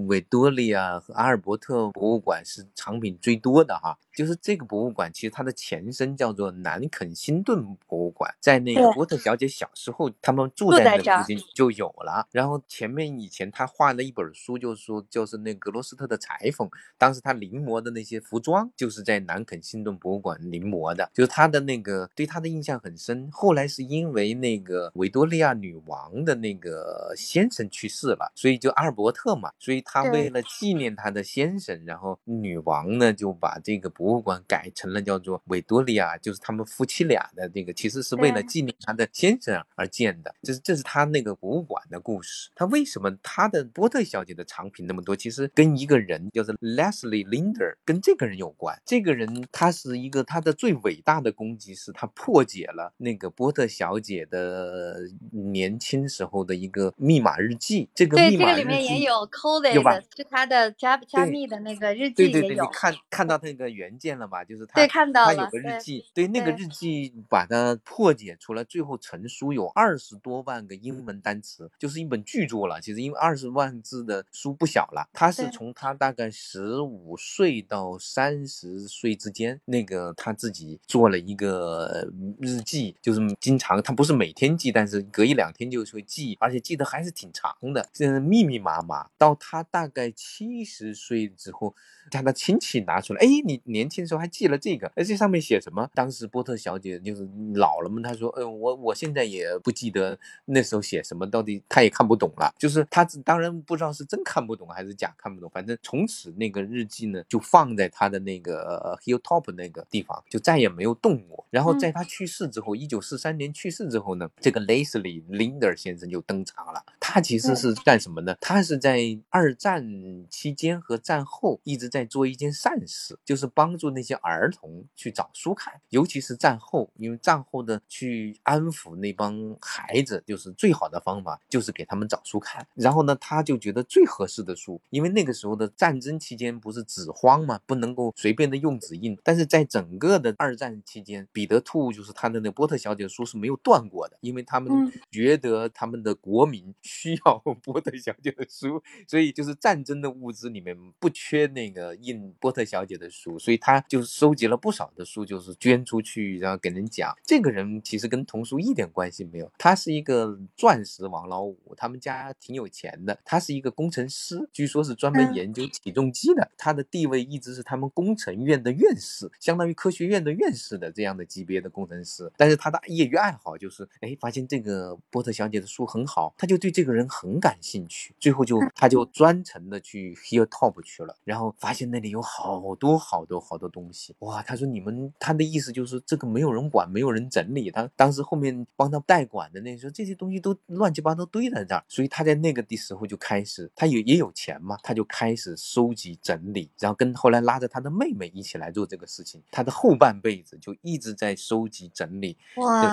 Speaker 3: 维多利亚和阿尔伯特博物馆是藏品最多的哈？就是这个博物馆其实它的前身叫做南肯辛顿博物馆，在那个波特小姐小时候他们住在那附近就有了。然后前面以前他画了一本书，就是说就是那格罗斯特的裁缝，当时他临摹的那些服装就是在南肯辛顿博物馆临摹的，就是他的那个对他的印象很深。后来是因为那个维多利亚女王的那个先生去世。了，所以就阿尔伯特嘛，所以他为了纪念他的先生，然后女王呢就把这个博物馆改成了叫做维多利亚，就是他们夫妻俩的那个，其实是为了纪念他的先生而建的。这是这是他那个博物馆的故事。他为什么他的波特小姐的藏品那么多？其实跟一个人叫做 Leslie Linder，跟这个人有关。这个人他是一个他的最伟大的功绩是他破解了那个波特小姐的年轻时候的一个密码日记。这个
Speaker 1: 对，这个里面也有 coded，是他的加加密的那个日记
Speaker 3: 也有。对对对，你看看到那个原件了吧？就是他，
Speaker 1: 对，看到
Speaker 3: 了。他有个日记，对那个日记把它破解出来，最后成书有二十多万个英文单词，就是一本巨著了。其实因为二十万字的书不小了。他是从他大概十五岁到三十岁之间，那个他自己做了一个日记，就是经常他不是每天记，但是隔一两天就会记，而且记得还是挺长的。现在密密麻麻，到他大概七十岁之后，他的亲戚拿出来，哎，你你年轻时候还记了这个？哎，这上面写什么？当时波特小姐就是老了嘛，她说，嗯，我我现在也不记得那时候写什么，到底她也看不懂了。就是她当然不知道是真看不懂还是假看不懂，反正从此那个日记呢就放在她的那个 hilltop 那个地方，就再也没有动过。然后在她去世之后，一九四三年去世之后呢，这个 Leslie Linder 先生就登场了。他其实是干什么呢？他是在二战期间和战后一直在做一件善事，就是帮助那些儿童去找书看，尤其是战后，因为战后的去安抚那帮孩子，就是最好的方法就是给他们找书看。然后呢，他就觉得最合适的书，因为那个时候的战争期间不是纸荒嘛，不能够随便的用纸印，但是在整个的二战期间，彼得兔就是他的那波特小姐的书是没有断过的，因为他们觉得他们的国民 需要波特小姐的书，所以就是战争的物资里面不缺那个印波特小姐的书，所以他就收集了不少的书，就是捐出去，然后给人讲。这个人其实跟童书一点关系没有，他是一个钻石王老五，他们家挺有钱的，他是一个工程师，据说是专门研究起重机的，他的地位一直是他们工程院的院士，相当于科学院的院士的这样的级别的工程师。但是他的业余爱好就是，哎，发现这个波特小姐的书很好，他就对这个人很感兴趣，最后就他就专程的去 Hilltop 去了，然后发现那里有好多好多好多东西，哇！他说你们他的意思就是这个没有人管，没有人整理。他当时后面帮他代管的那时候，这些东西都乱七八糟堆在这儿，所以他在那个的时候就开始，他也也有钱嘛，他就开始收集整理，然后跟后来拉着他的妹妹一起来做这个事情。他的后半辈子就一直在收集整理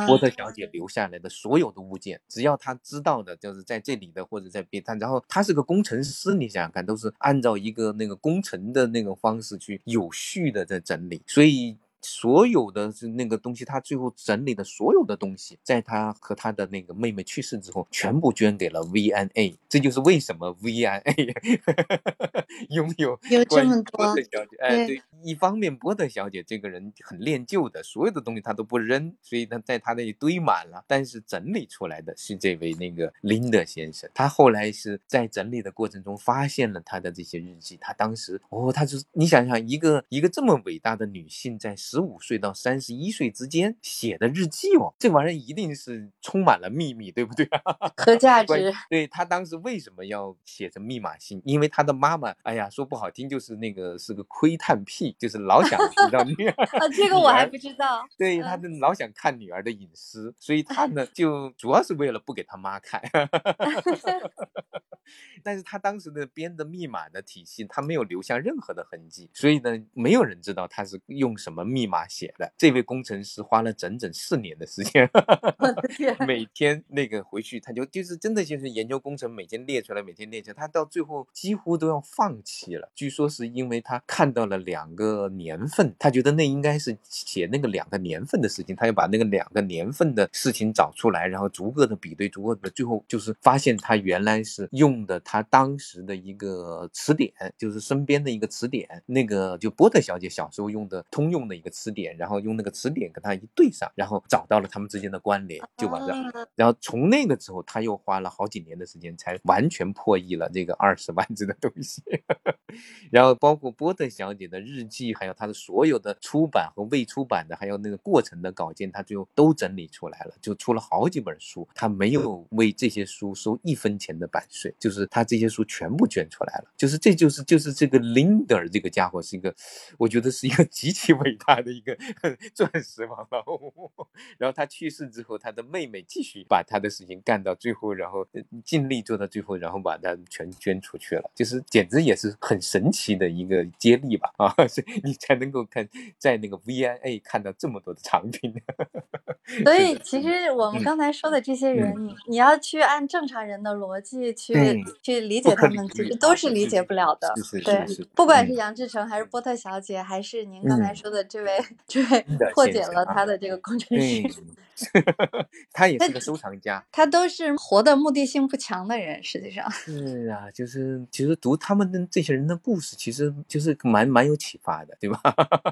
Speaker 3: 波特小姐留下来的所有的物件，只要他知道的，就是在这里的或者在别他，然后他是个工程师，你想想看，都是按照一个那个工程的那个方式去有序的在整理，所以。所有的是那个东西，他最后整理的所有的东西，在他和他的那个妹妹去世之后，全部捐给了 V&A。这就是为什么 V&A 拥有
Speaker 1: 有这么多
Speaker 3: 波特小姐。哎，对，一方面波特小姐这个人很恋旧的，所有的东西她都不扔，所以她在她那里堆满了。但是整理出来的是这位那个林德先生，他后来是在整理的过程中发现了他的这些日记。他当时哦，他就你想想，一个一个这么伟大的女性在。十五岁到三十一岁之间写的日记哦，这玩意儿一定是充满了秘密，对不对？
Speaker 1: 和价值。
Speaker 3: 对他当时为什么要写成密码信？因为他的妈妈，哎呀，说不好听就是那个是个窥探癖，就是老想知道女儿。
Speaker 1: 啊，这个我还不知道。
Speaker 3: 对，他的老想看女儿的隐私，所以他呢就主要是为了不给他妈看。但是他当时的编的密码的体系，他没有留下任何的痕迹，所以呢，没有人知道他是用什么密码写的。这位工程师花了整整四年的时间，每天那个回去他就就是真的就是研究工程，每天列出来，每天列出来，他到最后几乎都要放弃了。据说是因为他看到了两个年份，他觉得那应该是写那个两个年份的事情，他要把那个两个年份的事情找出来，然后逐个的比对，逐个的，最后就是发现他原来是用。的他当时的一个词典，就是身边的一个词典，那个就波特小姐小时候用的通用的一个词典，然后用那个词典跟他一对上，然后找到了他们之间的关联，就完了，然后从那个之后，他又花了好几年的时间才完全破译了这个二十万字的东西，然后包括波特小姐的日记，还有她的所有的出版和未出版的，还有那个过程的稿件，他最后都整理出来了，就出了好几本书，他没有为这些书收一分钱的版税。就是他这些书全部捐出来了，就是这就是就是这个 Linder 这个家伙是一个，我觉得是一个极其伟大的一个钻石王老五。然后他去世之后，他的妹妹继续把他的事情干到最后，然后尽力做到最后，然后把他全捐出去了，就是简直也是很神奇的一个接力吧 啊！所以你才能够看在那个 VIA 看到这么多的藏品。
Speaker 1: 所以其实我们刚才说的这些人，你你要去按正常人的逻辑去。去理解他们，其实都是理解不了的。对，不管是杨志成，还是波特小姐，还是您刚才说的这位，这位破解了他的这个工程师。
Speaker 3: 他也是个收藏家，
Speaker 1: 他都是活的目的性不强的人，实际上
Speaker 3: 是啊，就是其实读他们的这些人的故事，其实就是蛮蛮有启发的，对吧？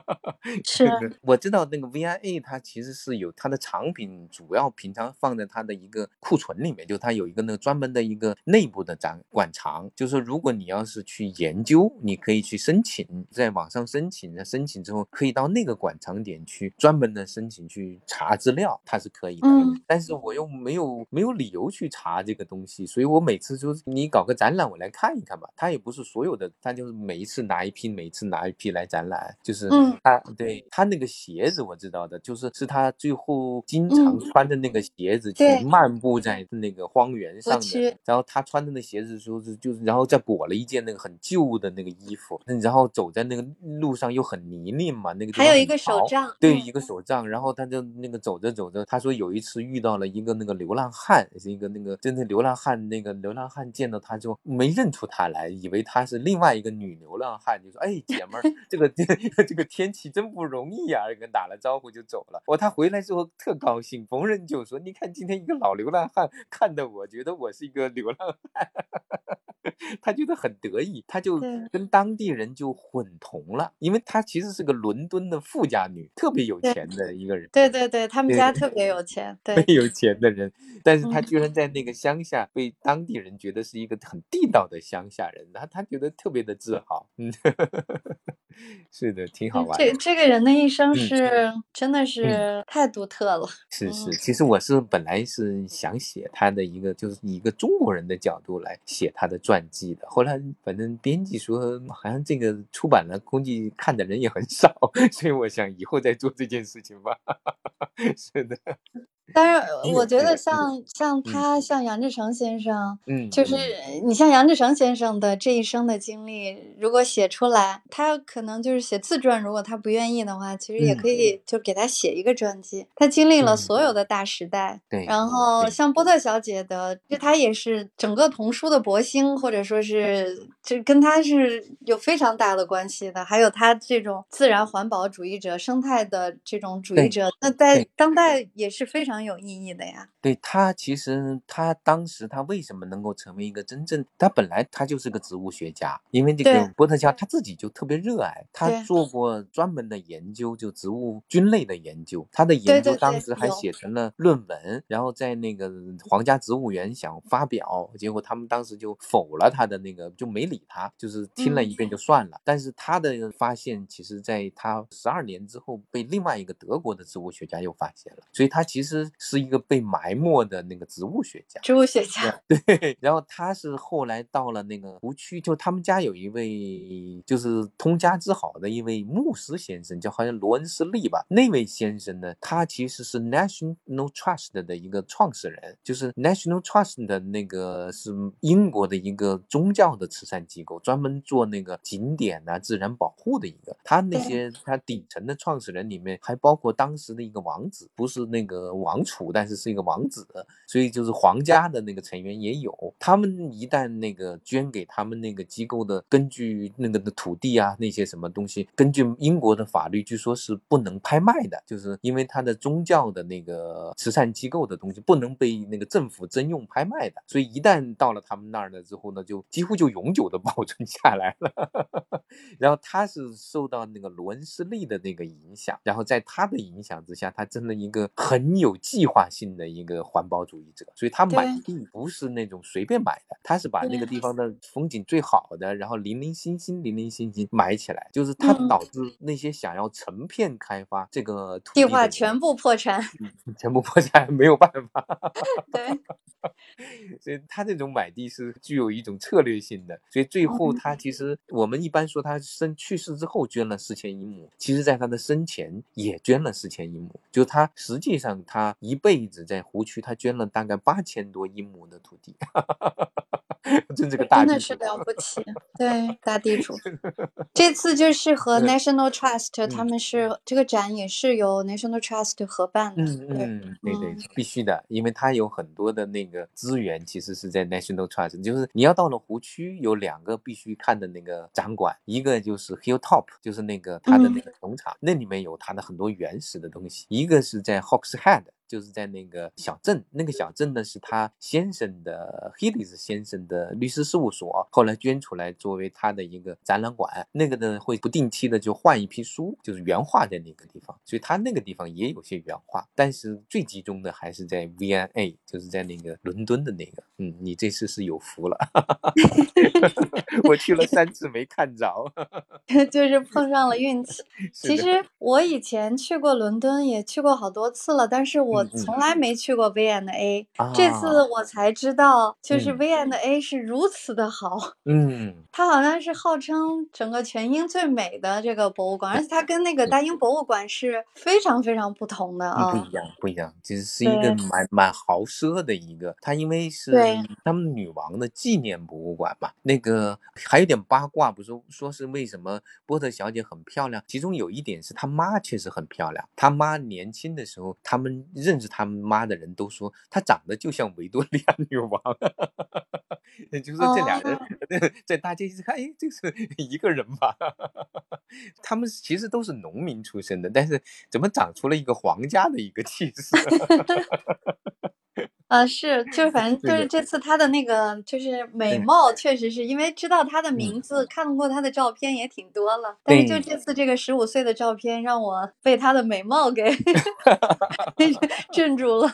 Speaker 1: 是，
Speaker 3: 我知道那个 VIA，它其实是有它的藏品，主要平常放在它的一个库存里面，就它有一个那个专门的一个内部的展馆藏，就是说如果你要是去研究，你可以去申请，在网上申请，申请之后可以到那个馆藏点去专门的申请去查资料。他是可以的，
Speaker 1: 嗯。
Speaker 3: 但是我又没有没有理由去查这个东西，所以我每次就是你搞个展览，我来看一看吧。他也不是所有的，他就是每一次拿一批，每一次拿一批来展览，就是
Speaker 1: 嗯。
Speaker 3: 他对他那个鞋子我知道的，就是是他最后经常
Speaker 1: 嗯。
Speaker 3: 穿的那个鞋子去
Speaker 1: 对。
Speaker 3: 漫步在那个荒原上
Speaker 1: 区。
Speaker 3: 的，然后他穿的那鞋子就是就是，然后再裹了一件那个很旧的那个衣服，然后走在那个路上又很泥泞嘛，那个地方
Speaker 1: 还有一个手杖，
Speaker 3: 对，
Speaker 1: 嗯。
Speaker 3: 一个手杖，然后他就那个走着走着，他说有一次遇到了一个那个流浪汉，是一个那个真的流浪汉，那个流浪汉见到他就没认出他来，以为他是另外一个女流浪汉，就说：“哎，姐们儿，这个 这个天气真不容易呀、跟打了招呼就走了。我，他回来之后特高兴，逢人就说：“你看今天一个老流浪汉看的我，觉得我是一个流浪汉。”他觉得很得意，他就跟当地人就混同了，因为他其实是个伦敦的富家女，特别有钱的一个人。
Speaker 1: 对对对，他们家特别有钱，对。
Speaker 3: 有钱的人，但是他
Speaker 1: 嗯
Speaker 3: 居然在那个乡下被当地人觉得是一个很地道的乡下人，他他觉得特别的自豪，嗯，是的，挺好玩的。
Speaker 1: 这这个人的一生
Speaker 3: 嗯
Speaker 1: 是真的是太独特了，
Speaker 3: 是是，
Speaker 1: 嗯
Speaker 3: 其实我是本来是想写他的一个，就是以一个中国人的角度来写他的传记的。后来反正编辑说，好像这个出版了，估计看的人也很少，所以我想以后再做这件事情吧。是的，
Speaker 1: 当然，我觉得
Speaker 3: 嗯
Speaker 1: 像像他，像杨志成先生，
Speaker 3: 嗯，
Speaker 1: 就是
Speaker 3: 嗯。
Speaker 1: 你像杨志成先生的这一生的经历，如果写出来，他可能就是写自传，如果他不愿意的话，其实也
Speaker 3: 嗯。
Speaker 1: 可以就给他写一个传记。他经历了
Speaker 3: 嗯
Speaker 1: 所有。的大时代，
Speaker 3: 对，
Speaker 1: 然后像波特小姐的，就她也是整个童书的博星，或者说是就跟他是有非常大的关系的。还有他这种自然环保主义者、生态的这种主义者，那在当代也是非常有意义的呀。
Speaker 3: 对他，其实他当时他为什么能够成为一个真正，他本来他就是个植物学家，因为这个。波特乔他自己就特别热爱，他做过专门的研究，就植物菌类的研究，他的研究当时还写。成了论文，然后在那个皇家植物园想发表，结果他们当时就否了他的那个，就没理他，就是听了一遍。就算了。但是他的发现，其实在他十二年之后被另外一个德国的植物学家又发现了，所以他其实是一个被埋没的那个植物学家。
Speaker 1: 植物学家，
Speaker 3: 对，然后他是后来到了那个湖区，就他们家有一位就是通家之好的一位牧师先生，叫好像罗恩斯利吧。那位先生呢，他其实是 National Trust 的一个创始人，就是 National Trust 的那个是英国的一个宗教的慈善机构，专门做那个景点啊、自然保护的一个。他那些他底层的创始人里面还包括当时的一个王子，不是那个王王储，但是是一个王子，所以就是皇家的那个成员也有。他们一旦那个捐给他们那个机构的，根据那个的土地啊那些什么东西，根据英国的法律，据说是不能拍卖的，就是因为他的宗教的那个慈善机构的东西不能被那个政府征用拍卖的，所以一旦到了他们那儿了之后呢，就几乎就永久的 保存下来了。然后他是受到那个罗恩斯利的那个影响，然后在他的影响之下，他真的一个很有计划性的一个环保主义者，所以他买地不是那种随便买的，他是把那个地方的风景最好的，然后零零星星、零零星星买起来，就是他
Speaker 1: 嗯。
Speaker 3: 导致那些想要成片开发这个土
Speaker 1: 计划全部破产，
Speaker 3: 全部破产，没有办法。
Speaker 1: 对，
Speaker 3: 所以他这种买地是具有一种策略性的，所以最后
Speaker 1: 嗯
Speaker 3: 他其实我们一般说他生去世之后捐了四千一亩，其实在他的生前也捐了四千一亩，就他实际上他一辈子在湖区他捐了大概八千多英亩的土地，真是个大
Speaker 1: 真
Speaker 3: 地主。
Speaker 1: 的是了不起，对，大地主。这次就是和
Speaker 3: 嗯
Speaker 1: National Trust 他
Speaker 3: 嗯
Speaker 1: 们是这个展也是由 National Trust 合办的，
Speaker 3: 嗯
Speaker 1: 对，
Speaker 3: 嗯，对对
Speaker 1: 嗯，
Speaker 3: 必须的，因为它有很多的那个资源，其实是在 National Trust，就是你要到了湖区，有两个必须看的那个展馆，一个就是 Hilltop，就是那个他的那个农场，那里面有他的很多原始的东西；一个是在 Hawks Head。就是在那个小镇，那个小镇呢是他先生的 Hillis 先生的律师事务所，后来捐出来作为他的一个展览馆。那个呢会不定期的就换一批书，就是原画在那个地方，所以他那个地方也有些原画，但是最集中的还是在 V&A，就是在那个伦敦的那个。嗯，你这次是有福了，我去了三次没看着，
Speaker 1: 就是碰上了运气。其实我以前去过伦敦，也去过好多次了，但是我从来没去过 V and A，这次我才知道，就是 V and A 是如此的好。
Speaker 3: 嗯，
Speaker 1: 它好像是号称整个全英最美的这个博物馆，而且它跟那个大英博物馆是非常非常不同的啊，
Speaker 3: 不一样，不一样，其实。是一个蛮蛮豪奢的一个，它因为是他们女王的纪念博物馆嘛，那个还有点八卦，不是说是为什么波特小姐很漂亮，其中有一点是她妈确实很漂亮，她妈年轻的时候，他们认识他们妈的人都说她长得就像维多利亚 女王，就说这俩人在大街一看，哎，这是一个人吧？他们其实都是农民出身的，但是怎么长出了一个皇家的一个气势？
Speaker 1: 啊，是，就是反正就是这次她的那个就是美貌，确实是因为知道她的名字，看过她的照片也挺多了。但是就这次这个十五岁的照片，让我被她的美貌给 镇住了。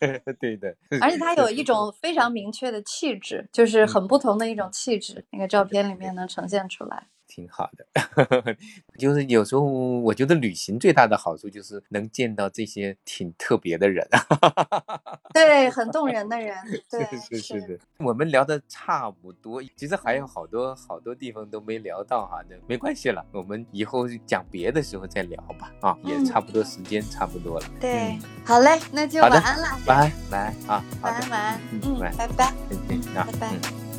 Speaker 3: 对的，
Speaker 1: 而且她有一种非常明确的气质，就是很不同的一种气质，那个照片里面能呈现出来。
Speaker 3: 挺好的，就是有时候我觉得旅行最大的好处就是能见到这些挺特别的人，
Speaker 1: 对，很动人的人，对，
Speaker 3: 是是的。我们聊的差不多，其实还有好多好多地方都没聊到哈，那没关系了，我们以后讲别的时候再聊吧，啊，也差不多时间差不多了。
Speaker 1: 对，好嘞，那就晚安了，
Speaker 3: 晚安，晚安啊，
Speaker 1: 晚安晚安，
Speaker 3: 嗯，
Speaker 1: 拜拜，
Speaker 3: 再见啊，
Speaker 1: 拜拜。